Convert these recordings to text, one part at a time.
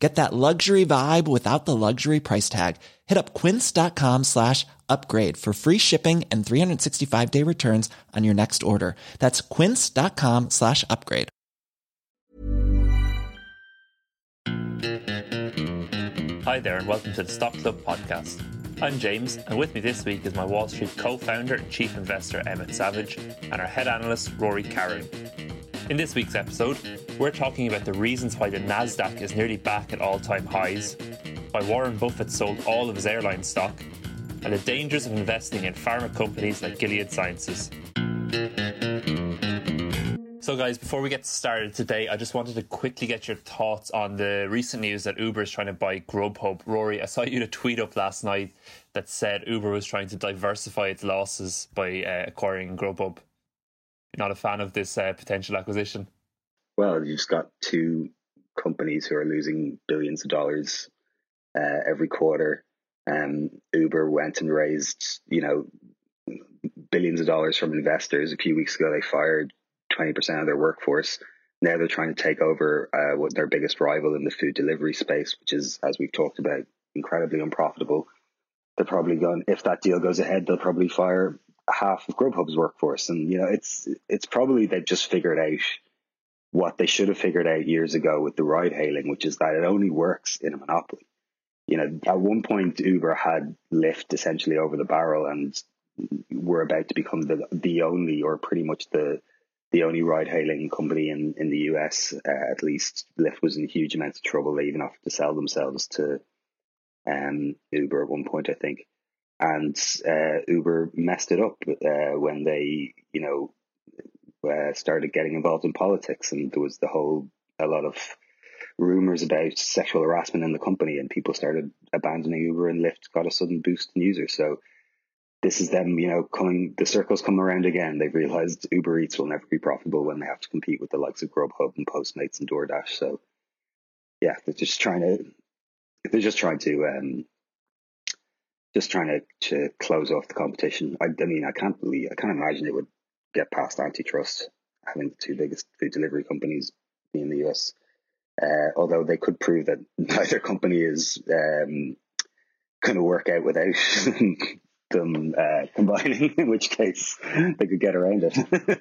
Get that luxury vibe without the luxury price tag. Hit up quince.com slash upgrade for free shipping and 365 day returns on your next order. That's quince.com slash upgrade. Hi there, and welcome to the Stock Club podcast. I'm James, and with me this week is my Wall Street co founder and chief investor Emmett Savage and our head analyst Rory Carroll. In this week's episode, we're talking about the reasons why the NASDAQ is nearly back at all time highs, why Warren Buffett sold all of his airline stock, and the dangers of investing in pharma companies like Gilead Sciences. So, guys, before we get started today, I just wanted to quickly get your thoughts on the recent news that Uber is trying to buy Grubhub. Rory, I saw you a tweet up last night that said Uber was trying to diversify its losses by uh, acquiring Grubhub. Not a fan of this uh, potential acquisition? Well, you've just got two companies who are losing billions of dollars uh, every quarter. Um, Uber went and raised, you know, billions of dollars from investors. A few weeks ago, they fired 20% of their workforce. Now they're trying to take over uh, what their biggest rival in the food delivery space, which is, as we've talked about, incredibly unprofitable. They're probably going, if that deal goes ahead, they'll probably fire half of Grubhub's workforce. And, you know, it's, it's probably they've just figured out what they should have figured out years ago with the ride hailing, which is that it only works in a monopoly. You know, at one point, Uber had Lyft essentially over the barrel and were about to become the, the only or pretty much the, the only ride hailing company in, in the US, uh, at least. Lyft was in huge amounts of trouble. They even offered to sell themselves to um, Uber at one point, I think. And uh, Uber messed it up uh, when they, you know, uh, started getting involved in politics. And there was the whole, a lot of rumors about sexual harassment in the company, and people started abandoning Uber, and Lyft got a sudden boost in users. So this is them, you know, coming, the circles come around again. They've realized Uber Eats will never be profitable when they have to compete with the likes of Grubhub and Postmates and DoorDash. So, yeah, they're just trying to, they're just trying to, um, just trying to, to close off the competition. I, I mean, I can't believe, I can't imagine it would get past antitrust having the two biggest food delivery companies in the US. Uh, although they could prove that neither company is um, going to work out without them uh, combining, in which case they could get around it.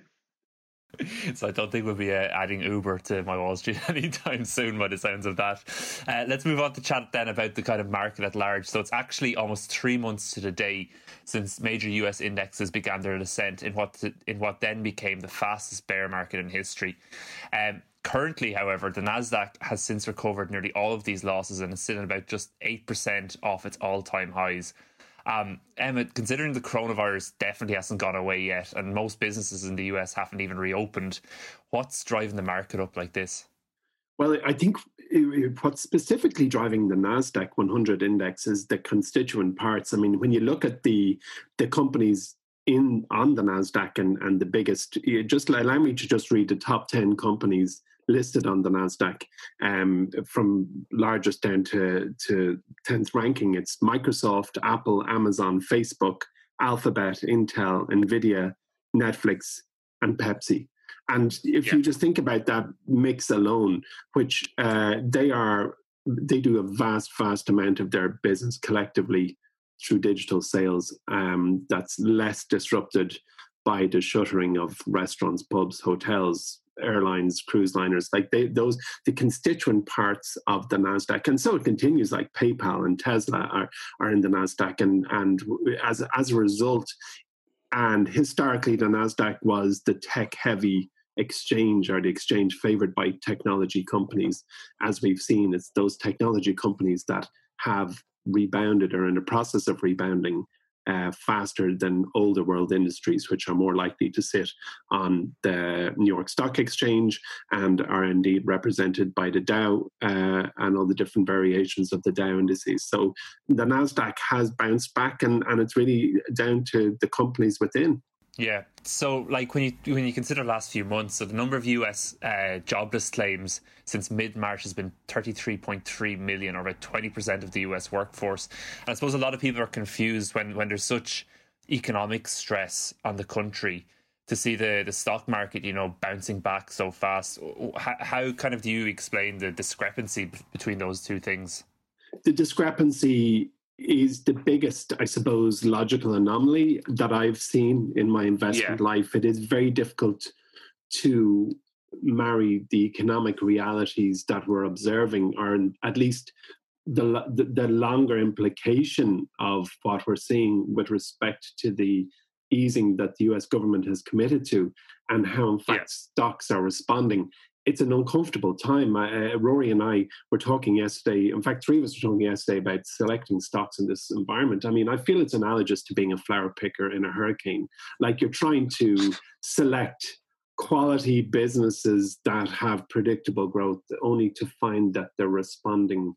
so I don't think we'll be uh, adding Uber to my Wall Street anytime soon by the sounds of that. Uh, let's move on to chat then about the kind of market at large. So it's actually almost three months to the day since major US indexes began their descent in what in what then became the fastest bear market in history. Um, Currently, however, the Nasdaq has since recovered nearly all of these losses and is sitting about just eight percent off its all-time highs. Um, Emmett, considering the coronavirus definitely hasn't gone away yet, and most businesses in the US haven't even reopened, what's driving the market up like this? Well, I think what's specifically driving the Nasdaq 100 index is the constituent parts. I mean, when you look at the the companies in on the Nasdaq and and the biggest, just allow me to just read the top 10 companies listed on the Nasdaq, um, from largest down to to tenth ranking. It's Microsoft, Apple, Amazon, Facebook, Alphabet, Intel, Nvidia, Netflix, and Pepsi. And if yeah. you just think about that mix alone, which uh, they are, they do a vast, vast amount of their business collectively through digital sales. Um, that's less disrupted by the shuttering of restaurants, pubs, hotels, airlines, cruise liners, like they, those, the constituent parts of the Nasdaq, and so it continues. Like PayPal and Tesla are are in the Nasdaq, and and as as a result, and historically the Nasdaq was the tech heavy exchange or the exchange favored by technology companies. As we've seen, it's those technology companies that have rebounded or in the process of rebounding uh, faster than older world industries, which are more likely to sit on the New York Stock Exchange and are indeed represented by the Dow uh, and all the different variations of the Dow indices. So the NASDAQ has bounced back, and, and it's really down to the companies within. Yeah. So, like when you when you consider the last few months, so the number of U.S. Uh, jobless claims since mid March has been 33.3 million, or about 20 percent of the U.S. workforce. And I suppose a lot of people are confused when when there's such economic stress on the country to see the the stock market, you know, bouncing back so fast. How, how kind of do you explain the discrepancy between those two things? The discrepancy is the biggest, I suppose, logical anomaly that I've seen in my investment yeah. life. It is very difficult to marry the economic realities that we're observing, or at least the, the, the longer implication of what we're seeing with respect to the easing that the US government has committed to, and how, in fact, yeah. stocks are responding it's an uncomfortable time. Uh, Rory and I were talking yesterday. In fact, three of us were talking yesterday about selecting stocks in this environment. I mean, I feel it's analogous to being a flower picker in a hurricane. Like you're trying to select quality businesses that have predictable growth, only to find that they're responding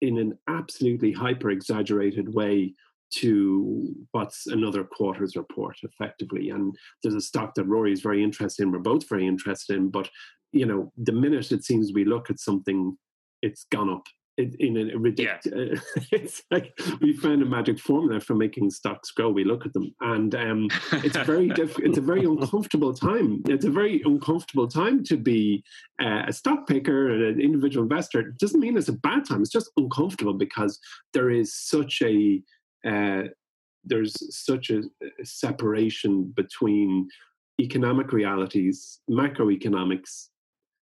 in an absolutely hyper exaggerated way to what's another quarter's report effectively and there's a stock that rory is very interested in we're both very interested in but you know, the minute it seems we look at something, it's gone up. It, in a ridiculous, yeah. it's like we found a magic formula for making stocks grow. We look at them, and um, it's very diff- It's a very uncomfortable time. It's a very uncomfortable time to be uh, a stock picker and an individual investor. It doesn't mean it's a bad time. It's just uncomfortable because there is such a uh, there's such a, a separation between economic realities, macroeconomics,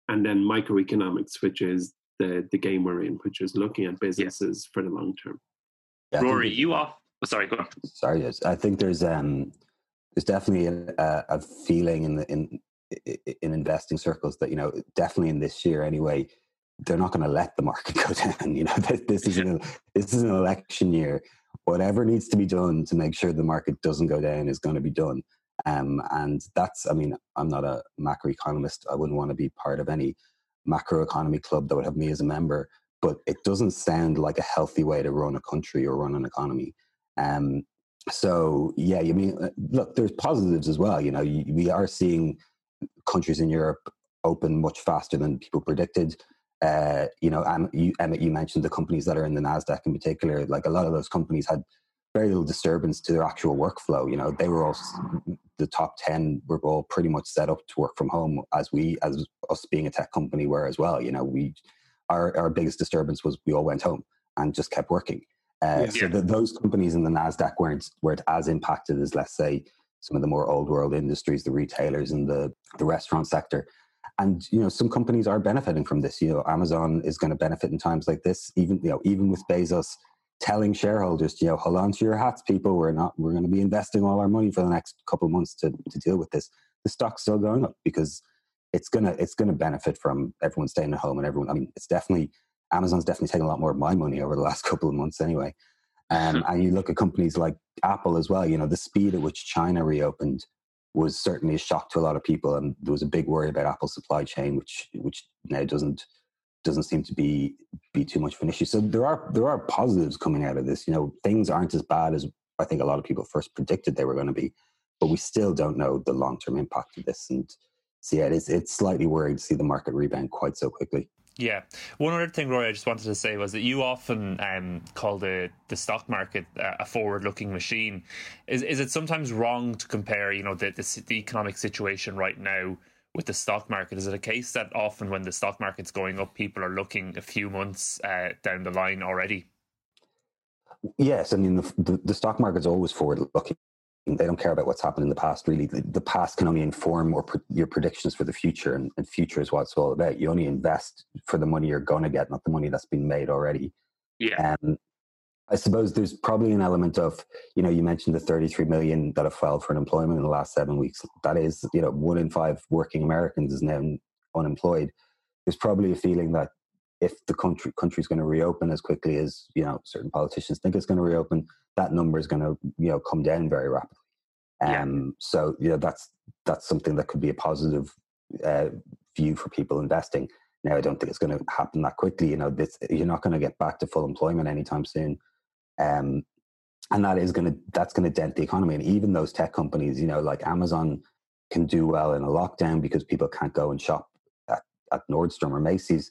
and then microeconomics, which is the the game we're in, which is looking at businesses yeah. for the long term. Yeah, Rory, you off? Oh, sorry, go on. Sorry, yes. I think there's um there's definitely a, a feeling in the in in investing circles that you know definitely in this year anyway they're not going to let the market go down. You know, this, this is an this is an election year. Whatever needs to be done to make sure the market doesn't go down is going to be done. Um, and that's, I mean, I'm not a macroeconomist. I wouldn't want to be part of any macroeconomy club that would have me as a member, but it doesn't sound like a healthy way to run a country or run an economy. Um, so yeah, you mean uh, look, there's positives as well. You know, we are seeing countries in Europe open much faster than people predicted. Uh, you know, um, you, Emmett, you mentioned the companies that are in the Nasdaq in particular. Like a lot of those companies had very little disturbance to their actual workflow. You know, they were all the top ten were all pretty much set up to work from home, as we, as us being a tech company, were as well. You know, we our our biggest disturbance was we all went home and just kept working. Uh, yeah. So the, those companies in the Nasdaq weren't weren't as impacted as let's say some of the more old world industries, the retailers and the the restaurant sector. And you know, some companies are benefiting from this. You know, Amazon is going to benefit in times like this. Even you know, even with Bezos telling shareholders, you know, hold on to your hats, people. We're not, we're going to be investing all our money for the next couple of months to, to deal with this. The stock's still going up because it's gonna, it's gonna benefit from everyone staying at home and everyone. I mean, it's definitely Amazon's definitely taken a lot more of my money over the last couple of months, anyway. Um, and you look at companies like Apple as well. You know, the speed at which China reopened was certainly a shock to a lot of people, and there was a big worry about Apple's supply chain, which which now doesn't doesn't seem to be be too much of an issue. So there are there are positives coming out of this. You know, things aren't as bad as I think a lot of people first predicted they were going to be, but we still don't know the long term impact of this. And so yeah, it is it's slightly worrying to see the market rebound quite so quickly. Yeah. One other thing, Roy, I just wanted to say was that you often um, call the, the stock market uh, a forward looking machine. Is is it sometimes wrong to compare, you know, the, the, the economic situation right now with the stock market? Is it a case that often when the stock market's going up, people are looking a few months uh, down the line already? Yes, I mean the, the, the stock market's always forward looking. They don't care about what's happened in the past. Really, the, the past can only inform or pre- your predictions for the future, and, and future is what it's all about. You only invest for the money you're going to get, not the money that's been made already. Yeah. Um, I suppose there's probably an element of, you know, you mentioned the 33 million that have filed for unemployment in the last seven weeks. That is, you know, one in five working Americans is now unemployed. There's probably a feeling that if the country country's going to reopen as quickly as you know certain politicians think it's going to reopen, that number is going to you know come down very rapidly. Um, yeah. So you know that's that's something that could be a positive uh, view for people investing. Now I don't think it's going to happen that quickly. You know, this, you're not going to get back to full employment anytime soon. Um, and that is going to that's going to dent the economy. And even those tech companies, you know, like Amazon, can do well in a lockdown because people can't go and shop at, at Nordstrom or Macy's.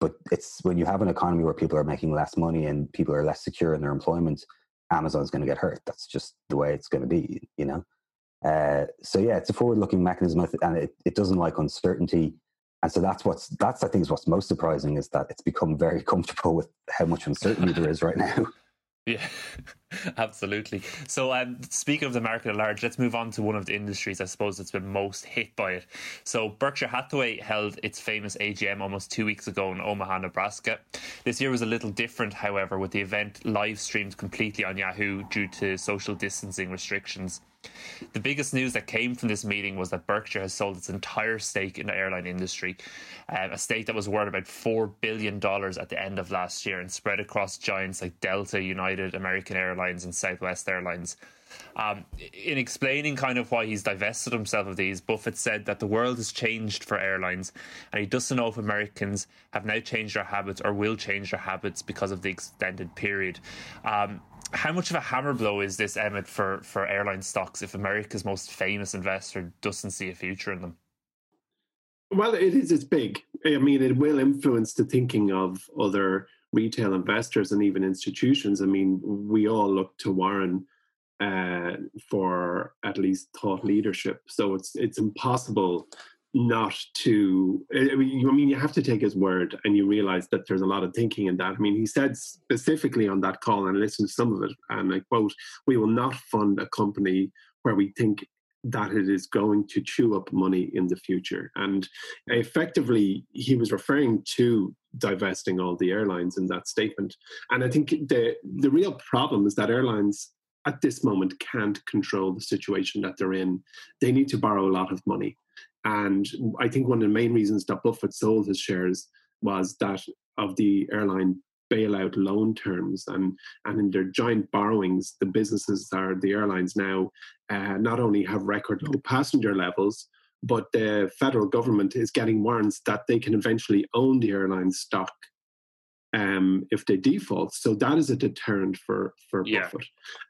But it's when you have an economy where people are making less money and people are less secure in their employment, Amazon's going to get hurt. That's just the way it's going to be, you know. Uh, so yeah, it's a forward-looking mechanism, and it, it doesn't like uncertainty. And so that's what's that's I think is what's most surprising is that it's become very comfortable with how much uncertainty there is right now. Yeah, absolutely. So, um, speaking of the market at large, let's move on to one of the industries I suppose that's been most hit by it. So, Berkshire Hathaway held its famous AGM almost two weeks ago in Omaha, Nebraska. This year was a little different, however, with the event live streamed completely on Yahoo due to social distancing restrictions. The biggest news that came from this meeting was that Berkshire has sold its entire stake in the airline industry, um, a stake that was worth about $4 billion at the end of last year and spread across giants like Delta, United, American Airlines, and Southwest Airlines. Um, in explaining kind of why he's divested himself of these, Buffett said that the world has changed for airlines, and he doesn't know if Americans have now changed their habits or will change their habits because of the extended period. Um, how much of a hammer blow is this, Emmett, for, for airline stocks if America's most famous investor doesn't see a future in them? Well, it is. It's big. I mean, it will influence the thinking of other retail investors and even institutions. I mean, we all look to Warren uh, for at least thought leadership. So it's it's impossible not to I mean, I mean you have to take his word and you realize that there's a lot of thinking in that. I mean he said specifically on that call and I listened to some of it and i quote we will not fund a company where we think that it is going to chew up money in the future. And effectively he was referring to divesting all the airlines in that statement. And i think the the real problem is that airlines at this moment can't control the situation that they're in. They need to borrow a lot of money. And I think one of the main reasons that Buffett sold his shares was that of the airline bailout loan terms and and in their giant borrowings the businesses are the airlines now uh, not only have record low passenger levels but the federal government is getting warrants that they can eventually own the airline stock um, if they default so that is a deterrent for for yeah. Buffett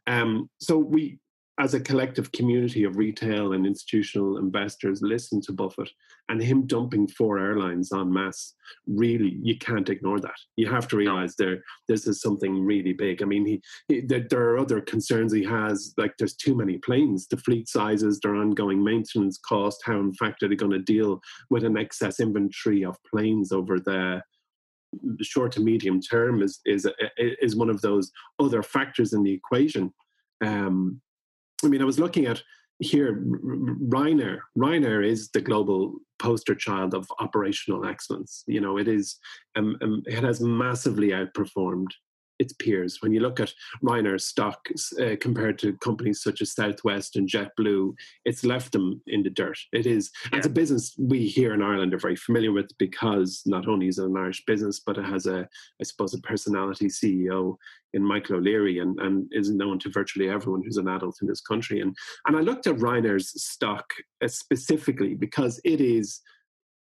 um, so we as a collective community of retail and institutional investors listen to Buffett and him dumping four airlines en masse, really, you can't ignore that. You have to realize there this is something really big. I mean, he, he there, there are other concerns he has, like there's too many planes, the fleet sizes, their ongoing maintenance cost, how in fact are they going to deal with an excess inventory of planes over the short to medium term is is is one of those other factors in the equation. Um, I mean, I was looking at here, Ryanair. Ryanair is the global poster child of operational excellence. You know, it is, um, um, it has massively outperformed its peers. When you look at Ryanair stock uh, compared to companies such as Southwest and JetBlue, it's left them in the dirt. It is. Yeah. It's a business we here in Ireland are very familiar with because not only is it an Irish business, but it has a, I suppose, a personality CEO in Michael O'Leary and, and is known to virtually everyone who's an adult in this country. And, and I looked at Ryanair's stock uh, specifically because it is –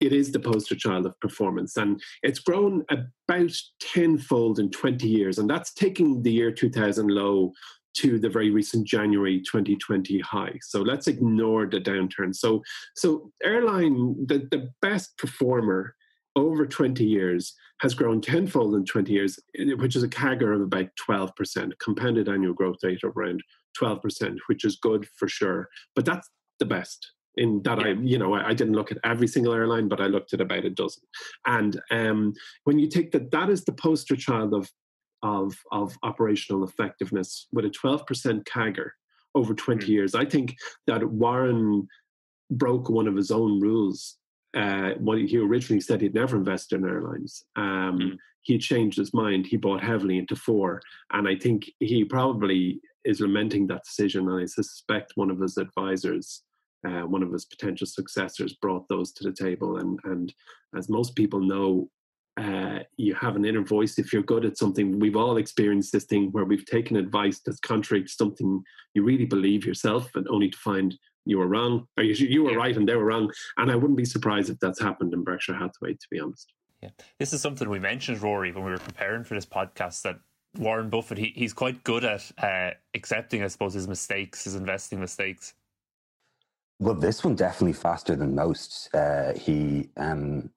it is the poster child of performance and it's grown about tenfold in 20 years and that's taking the year 2000 low to the very recent January 2020 high. So let's ignore the downturn. So so airline the, the best performer over 20 years has grown tenfold in 20 years, which is a CAGR of about 12%, compounded annual growth rate of around 12%, which is good for sure. But that's the best in that. I, you know, I, I, didn't look at every single airline, but I looked at about a dozen. And um, when you take that, that is the poster child of of of operational effectiveness with a 12% CAGR over 20 mm. years. I think that Warren broke one of his own rules. Uh, when he originally said he'd never invest in airlines, um, mm. he changed his mind. He bought heavily into four, and I think he probably is lamenting that decision. And I suspect one of his advisors uh, one of his potential successors brought those to the table. And, and as most people know, uh, you have an inner voice if you're good at something. We've all experienced this thing where we've taken advice that's contrary to something you really believe yourself, and only to find you were wrong, or you, you were right and they were wrong. And I wouldn't be surprised if that's happened in Berkshire Hathaway, to be honest. Yeah, this is something we mentioned, Rory, when we were preparing for this podcast. That Warren Buffett, he, he's quite good at uh, accepting, I suppose, his mistakes, his investing mistakes. Well, this one definitely faster than most. Uh, he, um,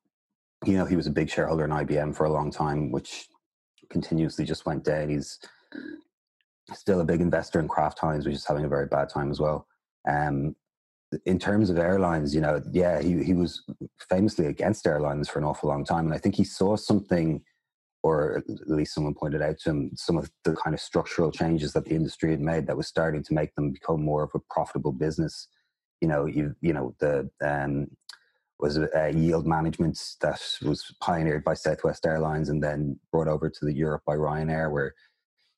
you know, he was a big shareholder in IBM for a long time, which continuously just went down. He's still a big investor in Kraft Heinz, which is having a very bad time as well. Um, in terms of airlines, you know, yeah, he he was famously against airlines for an awful long time, and I think he saw something, or at least someone pointed out to him some of the kind of structural changes that the industry had made that was starting to make them become more of a profitable business. You know, you you know the um, was a yield management that was pioneered by Southwest Airlines and then brought over to the Europe by Ryanair, where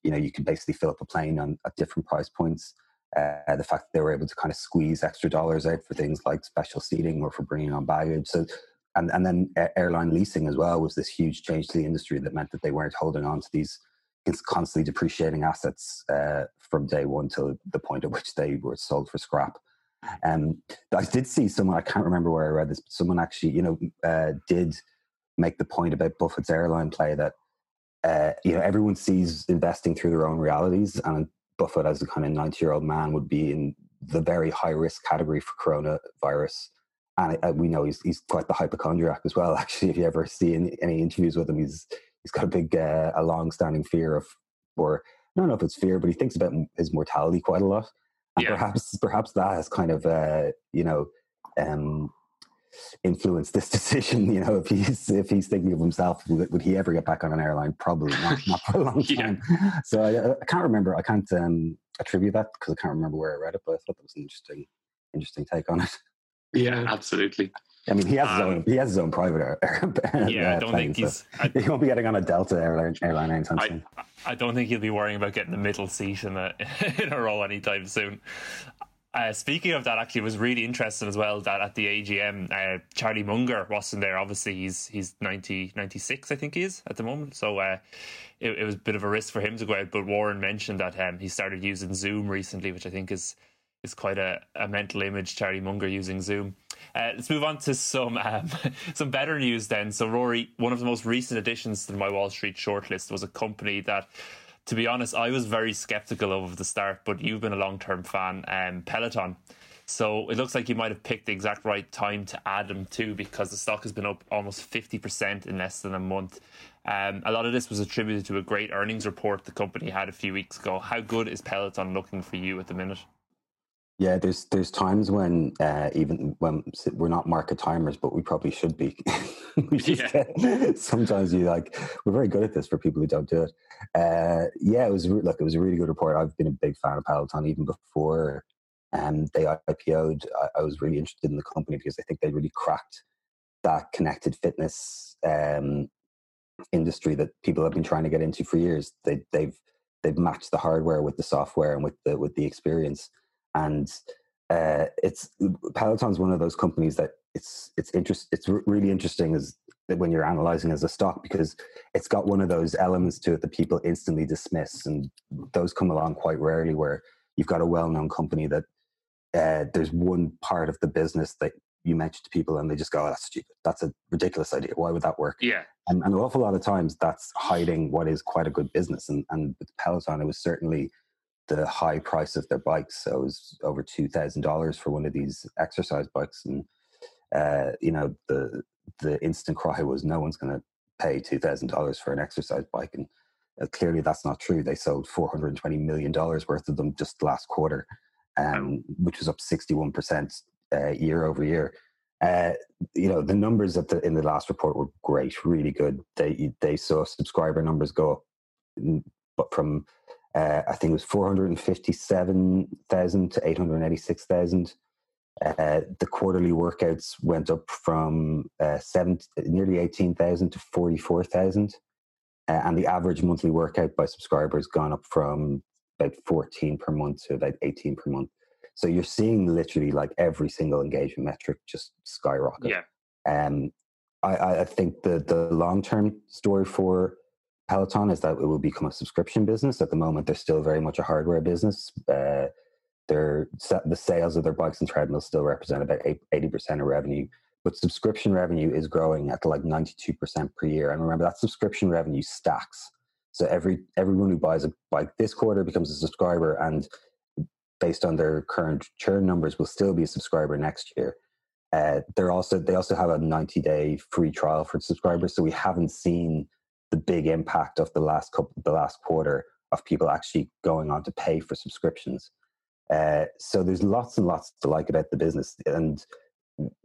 you know you could basically fill up a plane on at different price points uh, the fact that they were able to kind of squeeze extra dollars out for things like special seating or for bringing on baggage. So, and and then airline leasing as well was this huge change to the industry that meant that they weren't holding on to these constantly depreciating assets uh, from day one till the point at which they were sold for scrap. Um, I did see someone I can't remember where I read this, but someone actually you know uh, did make the point about Buffett's airline play that uh, you know everyone sees investing through their own realities and Buffett, as a kind of 90 year old man, would be in the very high risk category for coronavirus. And uh, we know he's, he's quite the hypochondriac as well. Actually, if you ever see any, any interviews with him, he's he's got a big, uh, a long standing fear of, or I don't know if it's fear, but he thinks about his mortality quite a lot. And yeah. perhaps perhaps that has kind of, uh, you know, um, influence this decision. You know, if he's if he's thinking of himself, would, would he ever get back on an airline? Probably not, not for a long time. yeah. So I, I, can't remember. I can't um, attribute that because I can't remember where I read it, but I thought that was an interesting, interesting take on it. Yeah, absolutely. I mean, he has his um, own. He has his own private air. yeah, uh, I don't think he's. I, he won't be getting on a Delta airline airline anytime I, soon. I don't think he'll be worrying about getting the middle seat in a in a row anytime soon. Uh, speaking of that, actually, was really interesting as well that at the AGM, uh, Charlie Munger wasn't there. Obviously, he's he's 90, 96, I think he is at the moment. So uh, it, it, was a bit of a risk for him to go out. But Warren mentioned that um, he started using Zoom recently, which I think is is quite a, a mental image. Charlie Munger using Zoom. Uh, let's move on to some um, some better news then. So, Rory, one of the most recent additions to my Wall Street shortlist was a company that to be honest, I was very skeptical of the start, but you've been a long term fan, um, Peloton. So it looks like you might have picked the exact right time to add them too, because the stock has been up almost 50% in less than a month. Um, a lot of this was attributed to a great earnings report the company had a few weeks ago. How good is Peloton looking for you at the minute? Yeah, there's there's times when uh, even when we're not market timers, but we probably should be. we yeah. Get, sometimes you like we're very good at this for people who don't do it. Uh, yeah, it was look, it was a really good report. I've been a big fan of Peloton even before um, they IPO'd. I, I was really interested in the company because I think they really cracked that connected fitness um, industry that people have been trying to get into for years. They, they've they've matched the hardware with the software and with the with the experience and uh, it's Peloton's one of those companies that it's it's interest it's really interesting as when you're analyzing as a stock because it's got one of those elements to it that people instantly dismiss. And those come along quite rarely where you've got a well-known company that uh, there's one part of the business that you mention to people and they just go oh, that's stupid. That's a ridiculous idea. Why would that work? Yeah. And, and an awful lot of times that's hiding what is quite a good business. And, and with peloton it was certainly the high price of their bikes. So it was over two thousand dollars for one of these exercise bikes, and uh, you know the the instant cry was no one's going to pay two thousand dollars for an exercise bike, and uh, clearly that's not true. They sold four hundred and twenty million dollars worth of them just last quarter, um, which was up sixty one percent uh, year over year. Uh, you know the numbers at the in the last report were great, really good. They they saw subscriber numbers go up, but from uh, I think it was 457,000 to 886,000. Uh, the quarterly workouts went up from uh, seven, nearly 18,000 to 44,000. Uh, and the average monthly workout by subscribers gone up from about 14 per month to about 18 per month. So you're seeing literally like every single engagement metric just skyrocket. Yeah. Um, I, I think the the long term story for Peloton is that it will become a subscription business. At the moment, they're still very much a hardware business. Uh, the sales of their bikes and treadmills still represent about eighty percent of revenue, but subscription revenue is growing at like ninety two percent per year. And remember that subscription revenue stacks. So every everyone who buys a bike this quarter becomes a subscriber, and based on their current churn numbers, will still be a subscriber next year. Uh, they're also they also have a 90 day free trial for subscribers, so we haven't seen the big impact of the last couple the last quarter of people actually going on to pay for subscriptions. Uh, so there's lots and lots to like about the business, and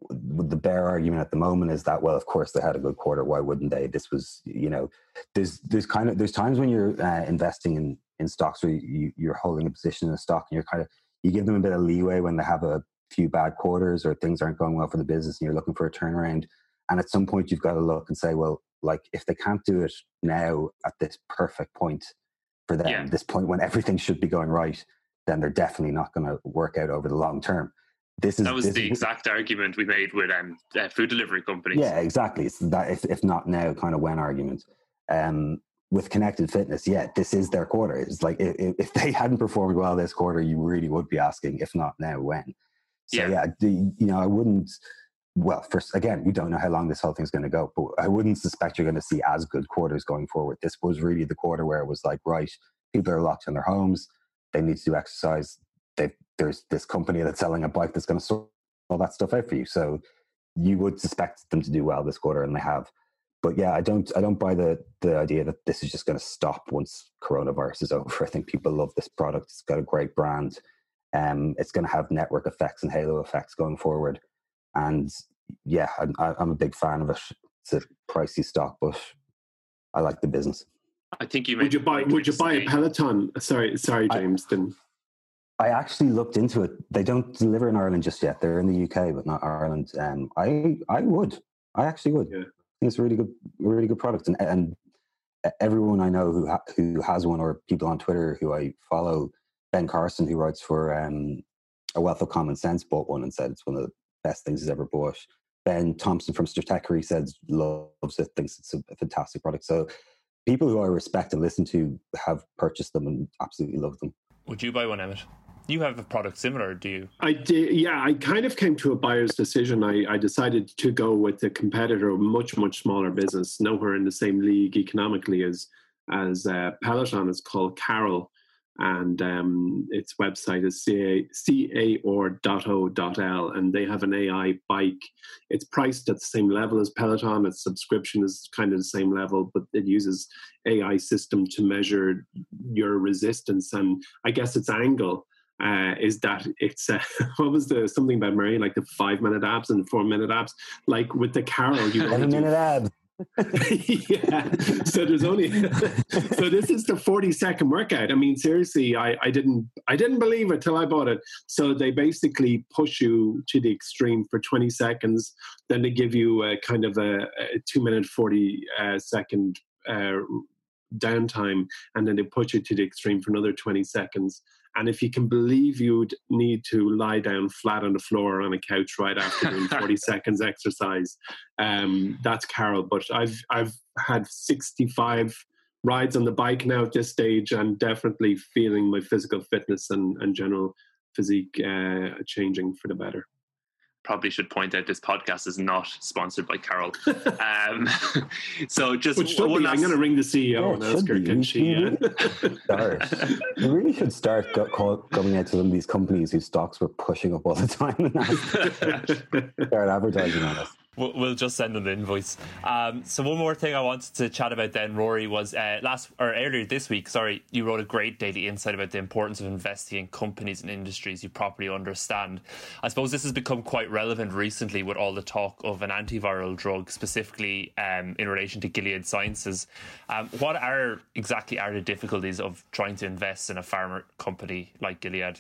the bear argument at the moment is that well of course they had a good quarter why wouldn't they this was you know there's there's kind of there's times when you're uh, investing in in stocks where you, you're holding a position in a stock and you're kind of you give them a bit of leeway when they have a few bad quarters or things aren't going well for the business and you're looking for a turnaround and at some point you've got to look and say well like if they can't do it now at this perfect point for them yeah. this point when everything should be going right then they're definitely not going to work out over the long term this is that was this the exact argument we made with um, uh, food delivery companies. Yeah, exactly. It's that if, if not now, kind of when argument. Um, with connected fitness, yeah, this is their quarter. It's like if, if, they hadn't performed well this quarter, you really would be asking, if not now, when. So yeah, yeah the, you know, I wouldn't. Well, first again, we don't know how long this whole thing's going to go, but I wouldn't suspect you're going to see as good quarters going forward. This was really the quarter where it was like, right, people are locked in their homes, they need to do exercise, they've there's this company that's selling a bike that's going to sort all that stuff out for you. So you would suspect them to do well this quarter, and they have. But yeah, I don't I don't buy the the idea that this is just going to stop once coronavirus is over. I think people love this product. It's got a great brand. Um, it's going to have network effects and halo effects going forward. And yeah, I'm, I'm a big fan of it. It's a pricey stock, but I like the business. I think you would you buy would you buy a Peloton? Sorry, sorry, James. I, then I actually looked into it. They don't deliver in Ireland just yet. They're in the UK, but not Ireland. Um, I I would. I actually would. Yeah. I think it's a really good, really good product. And and everyone I know who ha- who has one, or people on Twitter who I follow, Ben Carlson, who writes for um, A Wealth of Common Sense, bought one and said it's one of the best things he's ever bought. Ben Thompson from Stratechery says loves it, thinks it's a, a fantastic product. So people who I respect and listen to have purchased them and absolutely love them. Would you buy one, Emmett? You have a product similar, do you? I did. Yeah, I kind of came to a buyer's decision. I, I decided to go with a competitor, a much much smaller business, nowhere in the same league economically as as uh, Peloton. It's called Carol, and um, its website is caor.o.l, and they have an AI bike. It's priced at the same level as Peloton. Its subscription is kind of the same level, but it uses AI system to measure your resistance and I guess its angle uh, is that it's uh, what was the something about Mary like the five minute abs and four minute abs like with the Carol you seven minute abs. yeah. So there's only so this is the 40 second workout. I mean, seriously, I, I didn't I didn't believe it till I bought it. So they basically push you to the extreme for 20 seconds, then they give you a kind of a, a two minute 40 uh, second uh, downtime, and then they push you to the extreme for another 20 seconds. And if you can believe you'd need to lie down flat on the floor or on a couch right after doing 40 seconds exercise, um, that's Carol. But I've I've had 65 rides on the bike now at this stage, and definitely feeling my physical fitness and, and general physique uh, changing for the better probably should point out this podcast is not sponsored by Carol. um, so just Which one last... I'm going to ring the CEO and ask her can she start. You really should start go, call, coming out to some of these companies whose stocks were pushing up all the time and start advertising on us. We'll just send an invoice. Um, so one more thing I wanted to chat about then, Rory, was uh, last or earlier this week. Sorry, you wrote a great daily insight about the importance of investing in companies and industries you properly understand. I suppose this has become quite relevant recently with all the talk of an antiviral drug, specifically um, in relation to Gilead Sciences. Um, what are exactly are the difficulties of trying to invest in a pharma company like Gilead?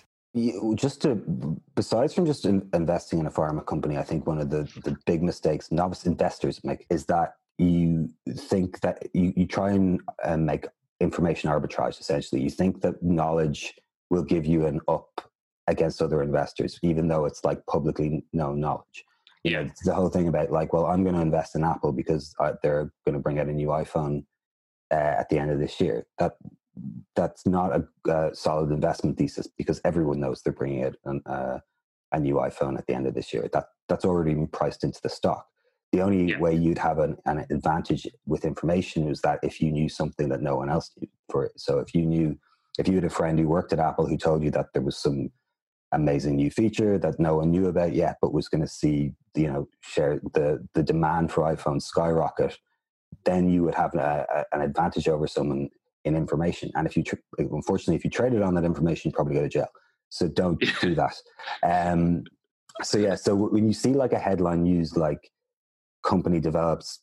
Just to besides from just in, investing in a pharma company i think one of the the big mistakes novice investors make is that you think that you, you try and uh, make information arbitrage essentially. You think that knowledge will give you an up against other investors even though it's like publicly known knowledge. You yeah. know the whole thing about like well i'm going to invest in apple because uh, they're going to bring out a new iphone uh, at the end of this year. That that's not a, solid investment thesis because everyone knows they're bringing out an, uh, a new iPhone at the end of this year. That that's already been priced into the stock. The only Yeah. way you'd have an, an advantage with information is that if you knew something that no one else knew. For it. so if you knew, if you had a friend who worked at Apple who told you that there was some amazing new feature that no one knew about yet, but was going to see, you know, share the the demand for iPhones skyrocket, then you would have a, a, an advantage over someone in information. And if you, tr- unfortunately, if you traded on that information, you probably go to jail. So don't do that. Um, so yeah, so when you see like a headline used like company develops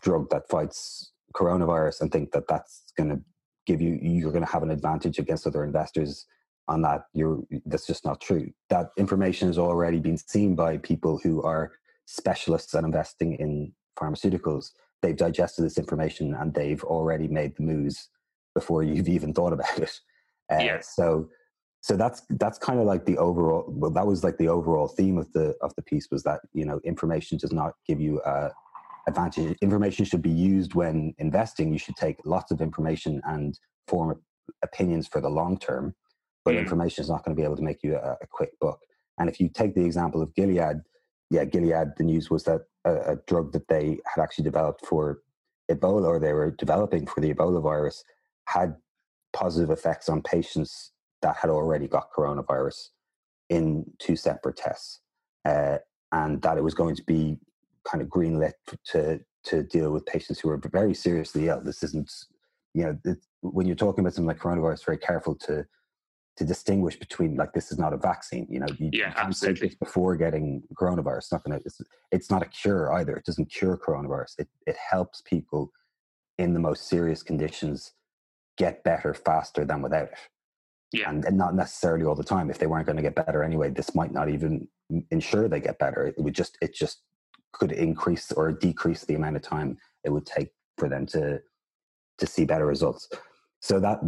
drug that fights coronavirus and think that that's going to give you you're going to have an advantage against other investors on that you're that's just not true that information has already been seen by people who are specialists at investing in pharmaceuticals they've digested this information and they've already made the moves before you've even thought about it uh, Yeah. so so that's that's kind of like the overall well that was like the overall theme of the of the piece was that you know information does not give you a advantage information should be used when investing you should take lots of information and form opinions for the long term but Mm. information is not going to be able to make you a, a quick buck and if you take the example of gilead yeah gilead the news was that a, a drug that they had actually developed for ebola or they were developing for the ebola virus had positive effects on patients that had already got coronavirus in two separate tests, uh, and that it was going to be kind of greenlit to to deal with patients who are very seriously ill. This isn't, you know, it, when you're talking about something like coronavirus, very careful to to distinguish between like this is not a vaccine. You know, you, Yeah, you absolutely. take before getting coronavirus. It's not going to. It's, it's not a cure either. It doesn't cure coronavirus. It it helps people in the most serious conditions get better faster than without it Yeah. and, and not necessarily all the time. If they weren't going to get better anyway, this might not even ensure they get better. It would just it just could increase or decrease the amount of time it would take for them to to see better results. So that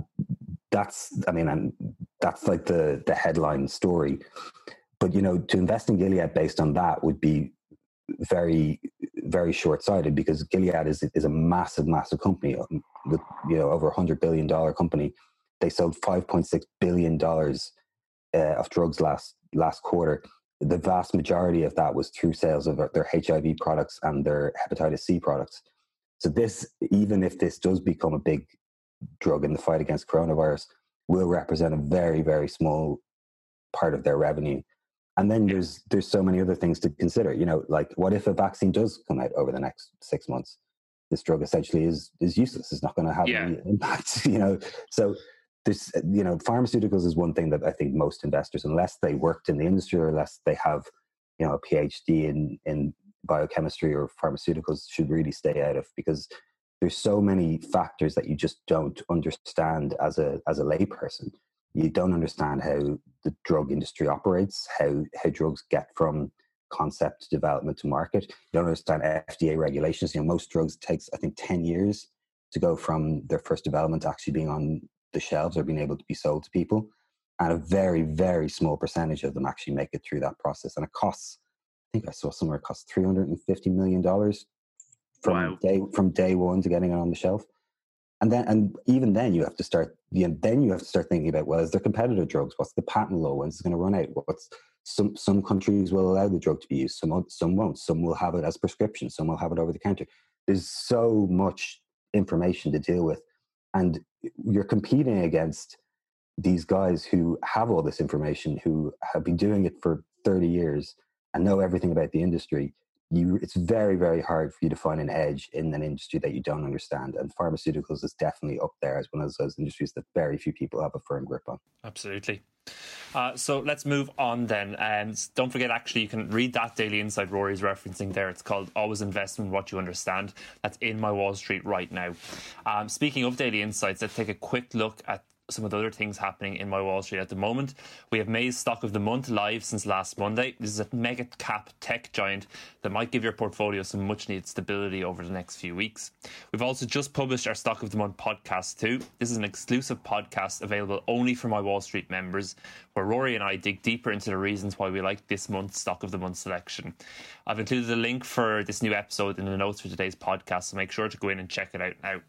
that's I mean, and that's like the the headline story. But you know, to invest in Gilead based on that would be very very short sighted because Gilead is is a massive massive company um, with you know over a hundred billion dollar company. They sold five point six billion dollars uh, of drugs last last quarter. The vast majority of that was through sales of their HIV products and their hepatitis C products. So this, even if this does become a big drug in the fight against coronavirus, will represent a very very small part of their revenue. And then there's there's so many other things to consider. You know, like what if a vaccine does come out over the next six months? This drug essentially is is useless. It's not going to have Yeah. any impact. You know, so this you know pharmaceuticals is one thing that I think most investors, unless they worked in the industry or unless they have you know a PhD in in biochemistry or pharmaceuticals, should really stay out of because there's so many factors that you just don't understand as a as a layperson. You don't understand how the drug industry operates, how how drugs get from concept to development to market. You don't understand FDA regulations. You know, most drugs takes I think ten years to go from their first development to actually being on the shelves or being able to be sold to people. And a very, very small percentage of them actually make it through that process. And it costs, I think I saw somewhere it costs three hundred and fifty million dollars from Wow. day from day one to getting it on the shelf. And then and even then you have to start then you have to start thinking about well, is there competitor drugs? What's the patent law? When's it going to run out? What's some some countries will allow the drug to be used, some some won't. Some will have it as prescription, some will have it over the counter. There's so much information to deal with, and you're competing against these guys who have all this information, who have been doing it for 30 years and know everything about the industry. You, it's very, very hard for you to find an edge in an industry that you don't understand. And pharmaceuticals is definitely up there as one of those industries that very few people have a firm grip on. Absolutely. Uh, so let's move on then. And don't forget, actually, you can read that daily insight Rory's referencing there. It's called Always Invest in What You Understand. That's in my Wall Street right now. Um, speaking of daily insights, let's take a quick look at some of the other things happening in my Wall Street at the moment. We have May's stock of the month live since last Monday. This is a mega cap tech giant that might give your portfolio some much needed stability over the next few weeks. We've also just published our stock of the month podcast too. This is an exclusive podcast available only for my Wall Street members, where Rory and I dig deeper into the reasons why we like this month's stock of the month selection. I've included a link for this new episode in the notes for today's podcast, so make sure to go in and check it out now.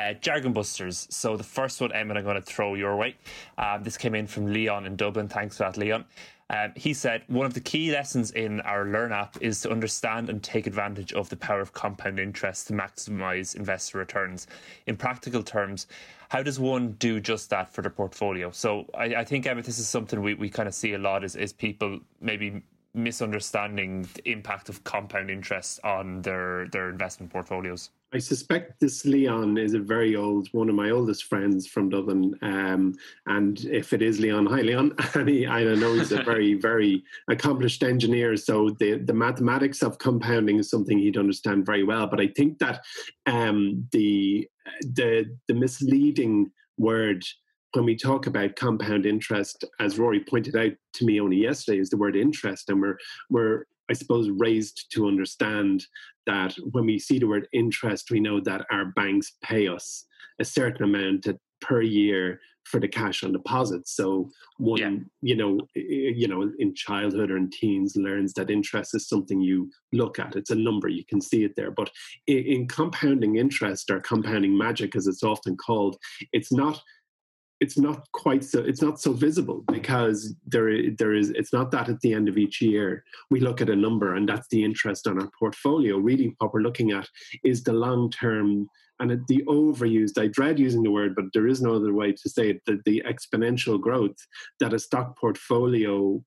Uh, Jargon Busters. So the first one, Emmett, I'm going to throw your way. Um, this came in from Leon in Dublin. Thanks for that, Leon. Um, he said one of the key lessons in our Learn app is to understand and take advantage of the power of compound interest to maximize investor returns. In practical terms, how does one do just that for their portfolio? So I, I think, Emmett, this is something we, we kind of see a lot is, is people maybe misunderstanding the impact of compound interest on their, their investment portfolios. I suspect this Leon is a very old, one of my oldest friends from Dublin. Um, and if it is Leon, hi Leon. And he, I don't know he's a very, very accomplished engineer. So the, the mathematics of compounding is something he'd understand very well. But I think that um, the the the misleading word when we talk about compound interest, as Rory pointed out to me only yesterday, is the word interest, and we're we're I suppose raised to understand that when we see the word interest, we know that our banks pay us a certain amount per year for the cash on deposit. So one, yeah. you know, you know, in childhood or in teens, learns that interest is something you look at. It's a number you can see it there. But in, in compounding interest or compounding magic, as it's often called, it's not it's not quite so it's not so visible because there there is it's not that at the end of each year we look at a number and that's the interest on our portfolio. Really what we're looking at is the long term and the overused i dread using the word but there is no other way to say it the, the exponential growth that a stock portfolio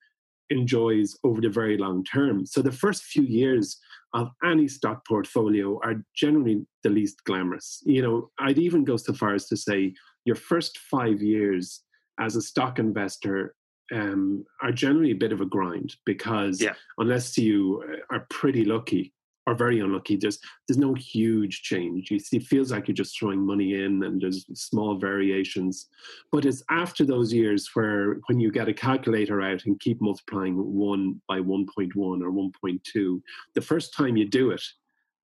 enjoys over the very long term. So the first few years of any stock portfolio are generally the least glamorous. You know i'd even go so far as to say your first five years as a stock investor um, are generally a bit of a grind because yeah. unless you are pretty lucky or very unlucky, there's there's no huge change. You see, it feels like you're just throwing money in, and there's small variations. But it's after those years where, when you get a calculator out and keep multiplying one by 1.1 or 1.2, the first time you do it,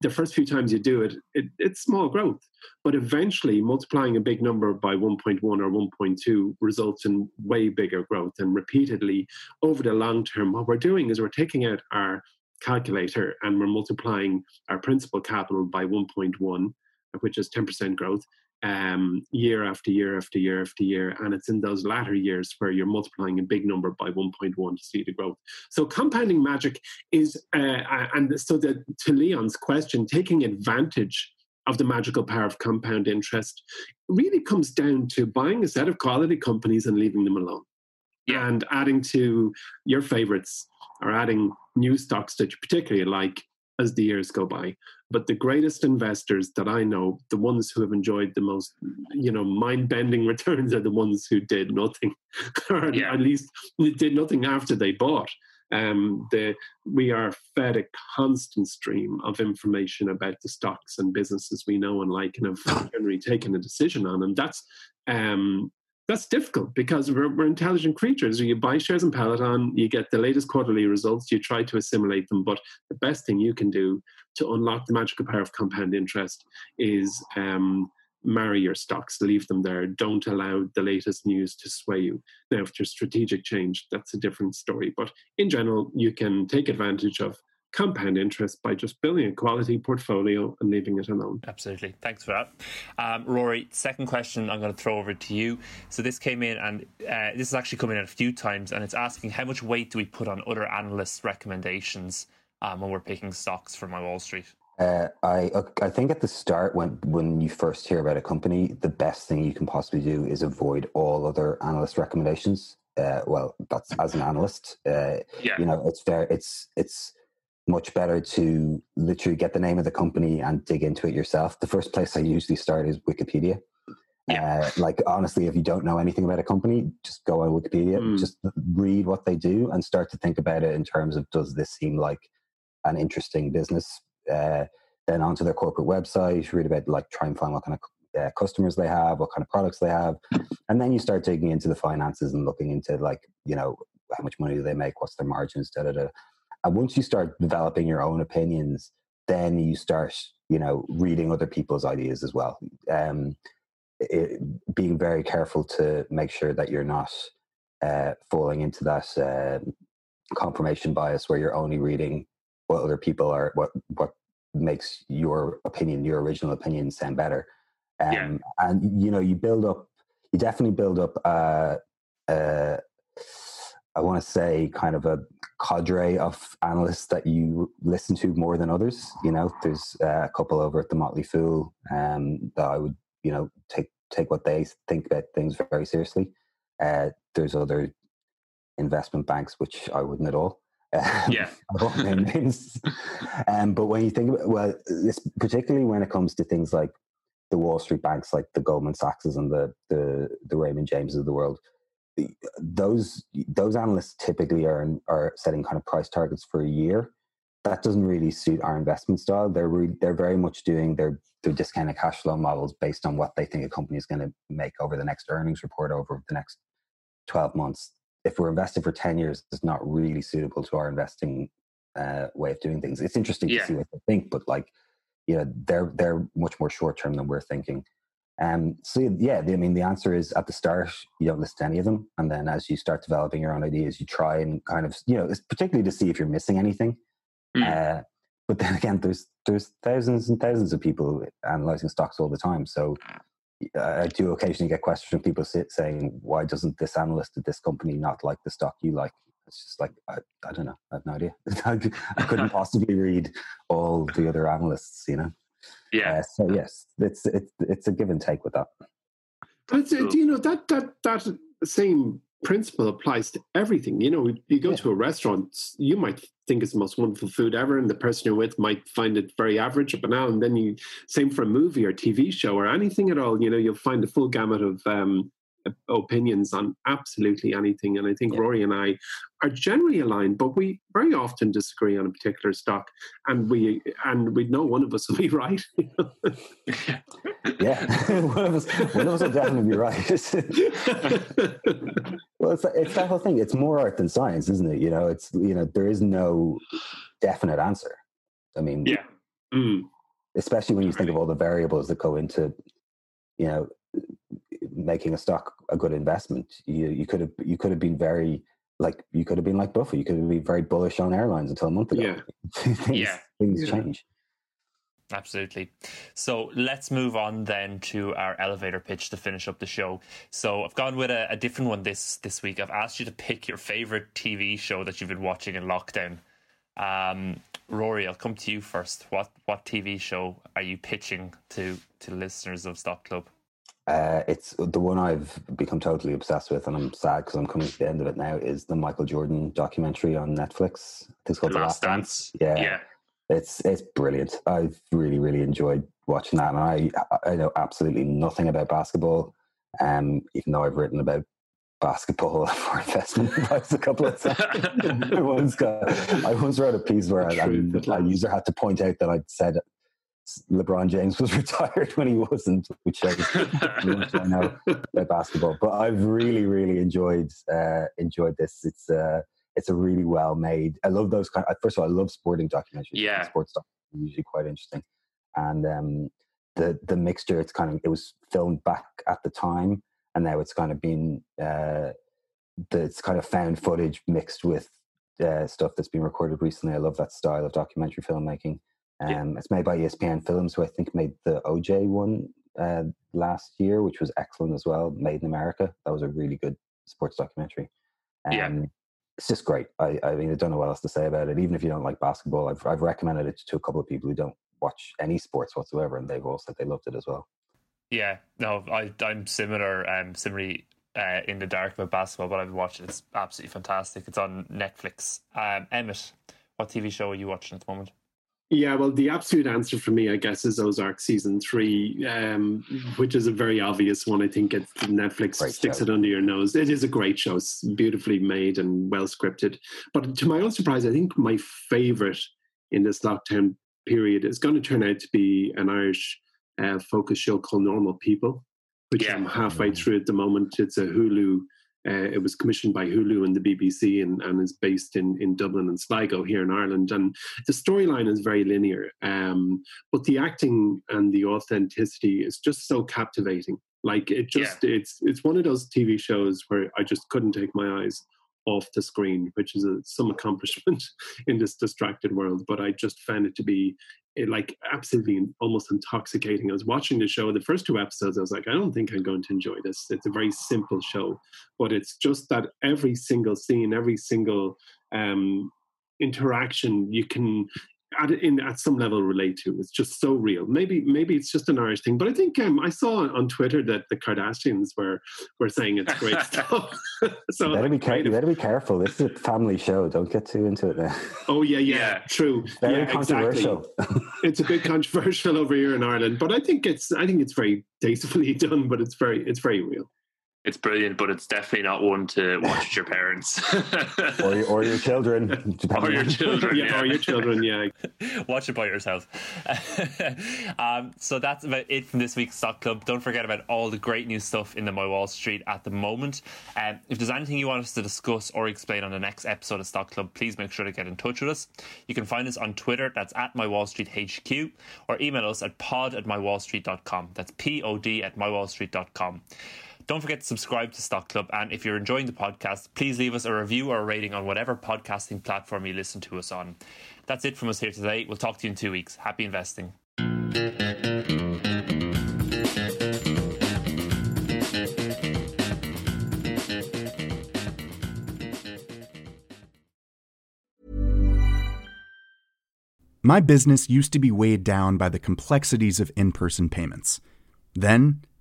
the first few times you do it, it, it's small growth. But eventually, multiplying a big number by 1.1 or 1.2 results in way bigger growth. And repeatedly, over the long term, what we're doing is we're taking out our calculator and we're multiplying our principal capital by 1.1, which is 10% growth um, year after year after year after year. And it's in those latter years where you're multiplying a big number by 1.1 to see the growth. So compounding magic is, uh, and so the, to Leon's question, taking advantage of the magical power of compound interest really comes down to buying a set of quality companies and leaving them alone. Yeah. And adding to your favorites or adding new stocks that you particularly like as the years go by. But the greatest investors that I know, the ones who have enjoyed the most, you know, mind-bending returns are the ones who did nothing, or yeah. at least did nothing after they bought. Um, the, we are fed a constant stream of information about the stocks and businesses we know and like and have generally taken a decision on, and that's um, that's difficult because we're, we're intelligent creatures. You buy shares in Peloton, you get the latest quarterly results, you try to assimilate them. But the best thing you can do to unlock the magical power of compound interest is um, marry your stocks, leave them there. Don't allow the latest news to sway you. Now, if there's strategic change, that's a different story. But in general, you can take advantage of compound interest by just building a quality portfolio and leaving it alone. Absolutely. Thanks for that. Um, Rory, second question I'm going to throw over to you. So this came in, and uh, this has actually come in a few times, and it's asking how much weight do we put on other analysts' recommendations um, when we're picking stocks for my Wall Street? Uh, I I think at the start when when you first hear about a company, the best thing you can possibly do is avoid all other analyst recommendations. Uh, well, that's as an analyst. Uh, yeah. You know, it's fair. It's it's much better to literally get the name of the company and dig into it yourself. The first place I usually start is Wikipedia. Yeah. Uh, like honestly, if you don't know anything about a company, just go on Wikipedia, mm. just read what they do, and start to think about it in terms of does this seem like an interesting business? Uh, then onto their corporate website, read about like try and find what kind of uh, customers they have, what kind of products they have, and then you start digging into the finances and looking into like you know how much money do they make, what's their margins, da da da. And once you start developing your own opinions, then you start, you know, reading other people's ideas as well. Um, it, being very careful to make sure that you're not uh, falling into that uh, confirmation bias where you're only reading what other people are, what what makes your opinion, your original opinion, sound better. Um, yeah. And you know, you build up, you definitely build up uh, uh, I want to say kind of a cadre of analysts that you listen to more than others. You know, there's uh, a couple over at the Motley Fool um, that I would you know take take what they think about things very seriously. Uh, there's other investment banks which I wouldn't at all. yeah. um, but when you think about well, this particularly when it comes to things like the Wall Street banks, like the Goldman Sachs's and the the, the Raymond James of the world, those those analysts typically are are setting kind of price targets for a year. That doesn't really suit our investment style. They're re, they're very much doing their their discounted cash flow models based on what they think a company is going to make over the next earnings report over the next 12 months if we're invested for 10 years it's not really suitable to our investing uh, way of doing things it's interesting yeah. to see what they think but like you know they're they're much more short term than we're thinking um, so yeah i mean the answer is at the start you don't listen to any of them and then as you start developing your own ideas you try and kind of you know it's particularly to see if you're missing anything mm. uh, but then again there's there's thousands and thousands of people analyzing stocks all the time so I do occasionally get questions from people saying, "Why doesn't this analyst at this company not like the stock you like?" It's just like I, I don't know. I have no idea. I couldn't possibly read all the other analysts, you know. Yeah. Uh, so yes, it's it's it's a give and take with that. But uh, do you know that that that same principle applies to everything. You know, you go yeah. to a restaurant, you might think it's the most wonderful food ever, and the person you're with might find it very average up and down. And then you, same for a movie or TV show or anything at all, you know, you'll find a full gamut of um, opinions on absolutely anything. And I think yeah. Rory and I are generally aligned, but we very often disagree on a particular stock, and we and we know one of us will be right. yeah, one of us, one of us will definitely be right. well, it's it's that whole thing. It's more art than science, isn't it? You know, it's you know there is no definite answer. I mean, yeah. Mm. Especially when you think of all the variables that go into, you know, making a stock a good investment. You you could have you could have been very like you could have been like Buffett. You could have been very bullish on airlines until a month ago. Yeah, things, yeah. things yeah. change. Absolutely. So let's move on then to our elevator pitch to finish up the show. So I've gone with a, a different one this this week. I've asked you to pick your favorite TV show that you've been watching in lockdown. Um, Rory, I'll come to you first. What what TV show are you pitching to to listeners of Stock Club? Uh, it's the one I've become totally obsessed with, and I'm sad because I'm coming to the end of it now. Is the Michael Jordan documentary on Netflix? It's called The Last, Dance. Dance. Yeah, yeah, it's it's brilliant. I've really really enjoyed watching that, and I I know absolutely nothing about basketball. Um, even though I've written about basketball for investment advice a couple of times. I once got I once wrote a piece where a user had to point out that I'd said LeBron James was retired when he wasn't, which shows I know about basketball. But I've really, really enjoyed uh, enjoyed this. It's uh, it's a really well made. I love those kind. Of, first of all, I love sporting documentaries. Yeah, sports stuff usually quite interesting, and um, the the mixture. It's kind of it was filmed back at the time, and now it's kind of been uh, the, it's kind of found footage mixed with uh, stuff that's been recorded recently. I love that style of documentary filmmaking. Um, yeah. It's made by ESPN Films, who I think made the OJ one uh, last year, which was excellent as well. Made in America. That was a really good sports documentary. Um, yeah. It's just great. I, I mean, I don't know what else to say about it. Even if you don't like basketball, I've, I've recommended it to a couple of people who don't watch any sports whatsoever, and they've all said they loved it as well. Yeah, no, I, I'm similar, um, similarly uh, in the dark about basketball, but I've watched it. It's absolutely fantastic. It's on Netflix. Um, Emmett, what TV show are you watching at the moment? Yeah, well, the absolute answer for me, I guess, is Ozark season three, um, which is a very obvious one. I think it's Netflix great sticks show. it under your nose. It is a great show, it's beautifully made and well scripted. But to my own surprise, I think my favorite in this lockdown period is going to turn out to be an Irish uh, focus show called Normal People, which yeah. I'm halfway mm-hmm. through at the moment. It's a Hulu uh, it was commissioned by Hulu and the BBC and, and is based in, in Dublin and Sligo here in Ireland. And the storyline is very linear, um, but the acting and the authenticity is just so captivating. Like it just, yeah. it's it's one of those TV shows where I just couldn't take my eyes off the screen, which is a, some accomplishment in this distracted world. But I just found it to be it, like absolutely almost intoxicating. I was watching the show, the first two episodes, I was like, I don't think I'm going to enjoy this. It's a very simple show, but it's just that every single scene, every single um, interaction, you can at in at some level relate to. It's just so real. Maybe maybe it's just an Irish thing, but I think um, I saw on Twitter that the Kardashians were were saying it's great stuff. so you better be, car- you better be careful. This is a family show. Don't get too into it now. Oh yeah, yeah, yeah. true. Very yeah, controversial. Exactly. it's a bit controversial over here in Ireland, but I think it's I think it's very tastefully done. But it's very it's very real it's brilliant, but it's definitely not one to watch with your parents or, your, or your children. or your children, yeah, yeah, or your children, yeah. Watch it by yourself. um, so that's about it from this week's Stock Club. Don't forget about all the great new stuff in the My Wall Street at the moment. Um, if there's anything you want us to discuss or explain on the next episode of Stock Club, please make sure to get in touch with us. You can find us on Twitter, that's at My Wall Street HQ, or email us at pod at mywallstreet.com. That's P O D at mywallstreet.com. Don't forget to subscribe to Stock Club. And if you're enjoying the podcast, please leave us a review or a rating on whatever podcasting platform you listen to us on. That's it from us here today. We'll talk to you in two weeks. Happy investing. My business used to be weighed down by the complexities of in person payments. Then,